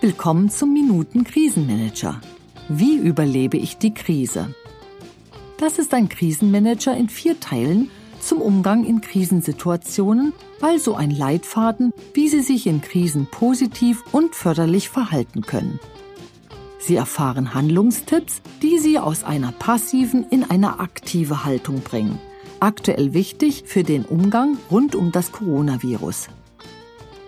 Willkommen zum Minuten Krisenmanager. Wie überlebe ich die Krise? Das ist ein Krisenmanager in vier Teilen zum Umgang in Krisensituationen, also ein Leitfaden, wie Sie sich in Krisen positiv und förderlich verhalten können. Sie erfahren Handlungstipps, die Sie aus einer passiven in eine aktive Haltung bringen. Aktuell wichtig für den Umgang rund um das Coronavirus.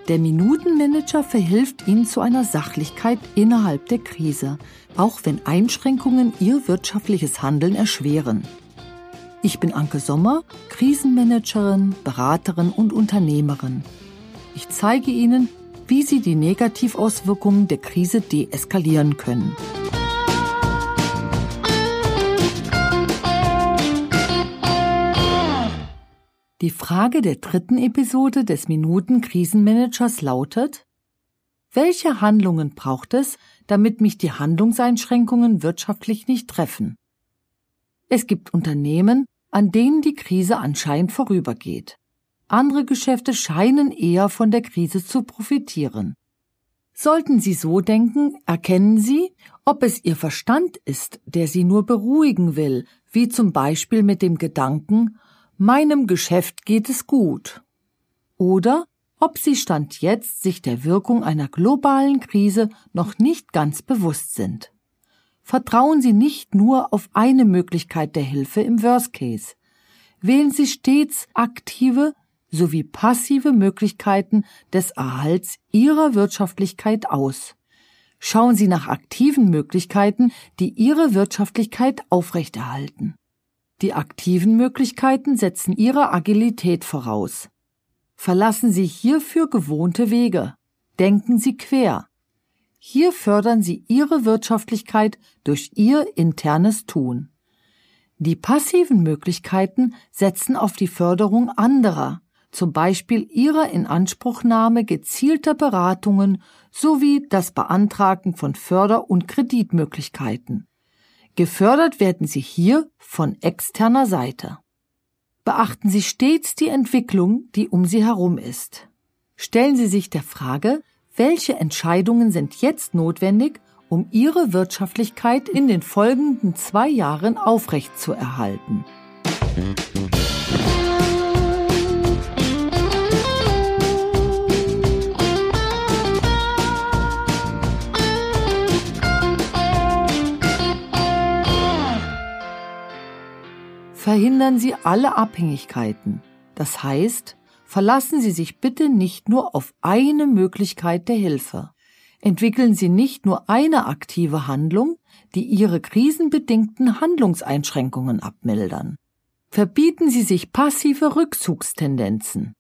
Der Minutenmanager verhilft Ihnen zu einer Sachlichkeit innerhalb der Krise, auch wenn Einschränkungen Ihr wirtschaftliches Handeln erschweren. Ich bin Anke Sommer, Krisenmanagerin, Beraterin und Unternehmerin. Ich zeige Ihnen, wie sie die Negativauswirkungen der Krise deeskalieren können. Die Frage der dritten Episode des Minuten Krisenmanagers lautet, welche Handlungen braucht es, damit mich die Handlungseinschränkungen wirtschaftlich nicht treffen? Es gibt Unternehmen, an denen die Krise anscheinend vorübergeht. Andere Geschäfte scheinen eher von der Krise zu profitieren. Sollten Sie so denken, erkennen Sie, ob es Ihr Verstand ist, der Sie nur beruhigen will, wie zum Beispiel mit dem Gedanken, meinem Geschäft geht es gut. Oder ob Sie Stand jetzt sich der Wirkung einer globalen Krise noch nicht ganz bewusst sind. Vertrauen Sie nicht nur auf eine Möglichkeit der Hilfe im Worst Case. Wählen Sie stets aktive, sowie passive Möglichkeiten des Erhalts ihrer Wirtschaftlichkeit aus. Schauen Sie nach aktiven Möglichkeiten, die Ihre Wirtschaftlichkeit aufrechterhalten. Die aktiven Möglichkeiten setzen Ihre Agilität voraus. Verlassen Sie hierfür gewohnte Wege. Denken Sie quer. Hier fördern Sie Ihre Wirtschaftlichkeit durch Ihr internes Tun. Die passiven Möglichkeiten setzen auf die Förderung anderer, zum Beispiel ihrer Inanspruchnahme gezielter Beratungen sowie das Beantragen von Förder- und Kreditmöglichkeiten. Gefördert werden sie hier von externer Seite. Beachten Sie stets die Entwicklung, die um Sie herum ist. Stellen Sie sich der Frage, welche Entscheidungen sind jetzt notwendig, um Ihre Wirtschaftlichkeit in den folgenden zwei Jahren aufrechtzuerhalten. Verhindern Sie alle Abhängigkeiten. Das heißt, verlassen Sie sich bitte nicht nur auf eine Möglichkeit der Hilfe. Entwickeln Sie nicht nur eine aktive Handlung, die Ihre krisenbedingten Handlungseinschränkungen abmildern. Verbieten Sie sich passive Rückzugstendenzen.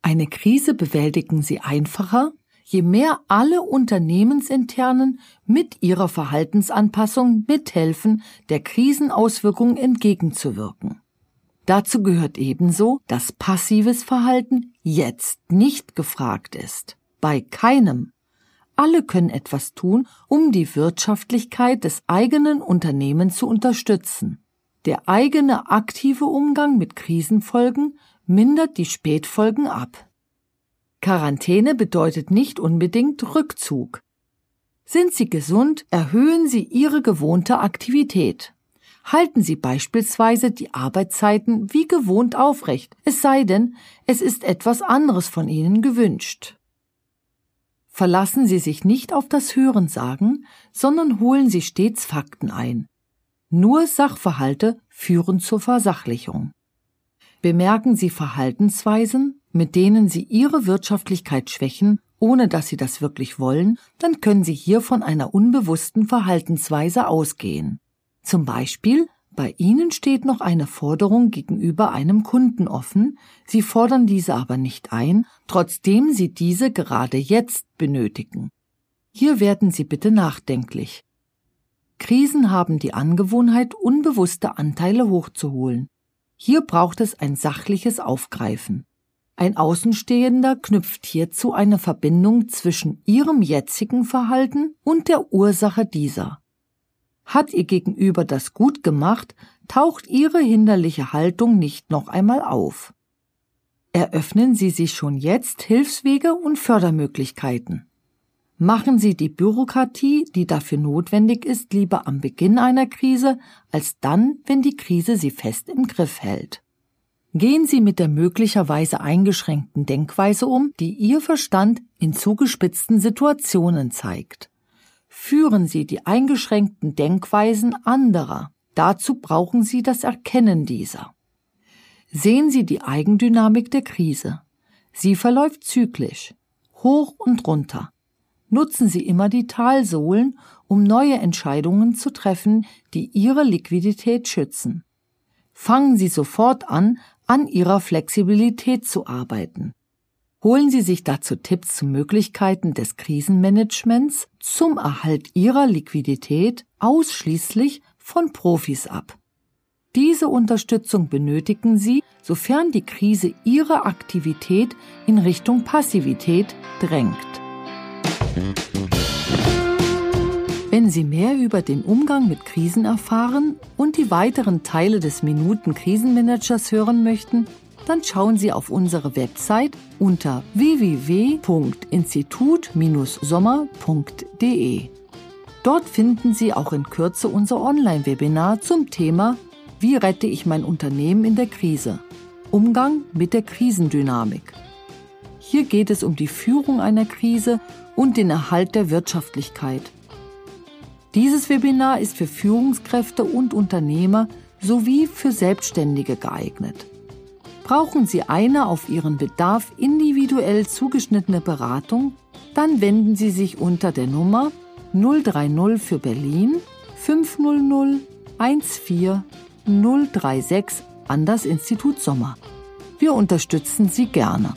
Eine Krise bewältigen Sie einfacher, je mehr alle Unternehmensinternen mit ihrer Verhaltensanpassung mithelfen, der Krisenauswirkungen entgegenzuwirken. Dazu gehört ebenso, dass passives Verhalten jetzt nicht gefragt ist. Bei keinem. Alle können etwas tun, um die Wirtschaftlichkeit des eigenen Unternehmens zu unterstützen. Der eigene aktive Umgang mit Krisenfolgen mindert die Spätfolgen ab. Quarantäne bedeutet nicht unbedingt Rückzug. Sind Sie gesund, erhöhen Sie Ihre gewohnte Aktivität. Halten Sie beispielsweise die Arbeitszeiten wie gewohnt aufrecht, es sei denn, es ist etwas anderes von Ihnen gewünscht. Verlassen Sie sich nicht auf das Hörensagen, sondern holen Sie stets Fakten ein. Nur Sachverhalte führen zur Versachlichung. Bemerken Sie Verhaltensweisen, mit denen Sie Ihre Wirtschaftlichkeit schwächen, ohne dass Sie das wirklich wollen, dann können Sie hier von einer unbewussten Verhaltensweise ausgehen. Zum Beispiel, bei Ihnen steht noch eine Forderung gegenüber einem Kunden offen, Sie fordern diese aber nicht ein, trotzdem Sie diese gerade jetzt benötigen. Hier werden Sie bitte nachdenklich. Krisen haben die Angewohnheit, unbewusste Anteile hochzuholen. Hier braucht es ein sachliches Aufgreifen. Ein Außenstehender knüpft hierzu eine Verbindung zwischen ihrem jetzigen Verhalten und der Ursache dieser. Hat ihr Gegenüber das gut gemacht, taucht ihre hinderliche Haltung nicht noch einmal auf. Eröffnen Sie sich schon jetzt Hilfswege und Fördermöglichkeiten. Machen Sie die Bürokratie, die dafür notwendig ist, lieber am Beginn einer Krise, als dann, wenn die Krise Sie fest im Griff hält. Gehen Sie mit der möglicherweise eingeschränkten Denkweise um, die Ihr Verstand in zugespitzten Situationen zeigt. Führen Sie die eingeschränkten Denkweisen anderer. Dazu brauchen Sie das Erkennen dieser. Sehen Sie die Eigendynamik der Krise. Sie verläuft zyklisch, hoch und runter. Nutzen Sie immer die Talsohlen, um neue Entscheidungen zu treffen, die Ihre Liquidität schützen. Fangen Sie sofort an, an Ihrer Flexibilität zu arbeiten. Holen Sie sich dazu Tipps zu Möglichkeiten des Krisenmanagements zum Erhalt Ihrer Liquidität ausschließlich von Profis ab. Diese Unterstützung benötigen Sie, sofern die Krise Ihre Aktivität in Richtung Passivität drängt. Wenn Sie mehr über den Umgang mit Krisen erfahren und die weiteren Teile des Minuten Krisenmanagers hören möchten, dann schauen Sie auf unsere Website unter www.institut-sommer.de. Dort finden Sie auch in Kürze unser Online-Webinar zum Thema Wie rette ich mein Unternehmen in der Krise? Umgang mit der Krisendynamik. Hier geht es um die Führung einer Krise und den Erhalt der Wirtschaftlichkeit. Dieses Webinar ist für Führungskräfte und Unternehmer sowie für Selbstständige geeignet. Brauchen Sie eine auf Ihren Bedarf individuell zugeschnittene Beratung, dann wenden Sie sich unter der Nummer 030 für Berlin 500 14 036 an das Institut Sommer. Wir unterstützen Sie gerne.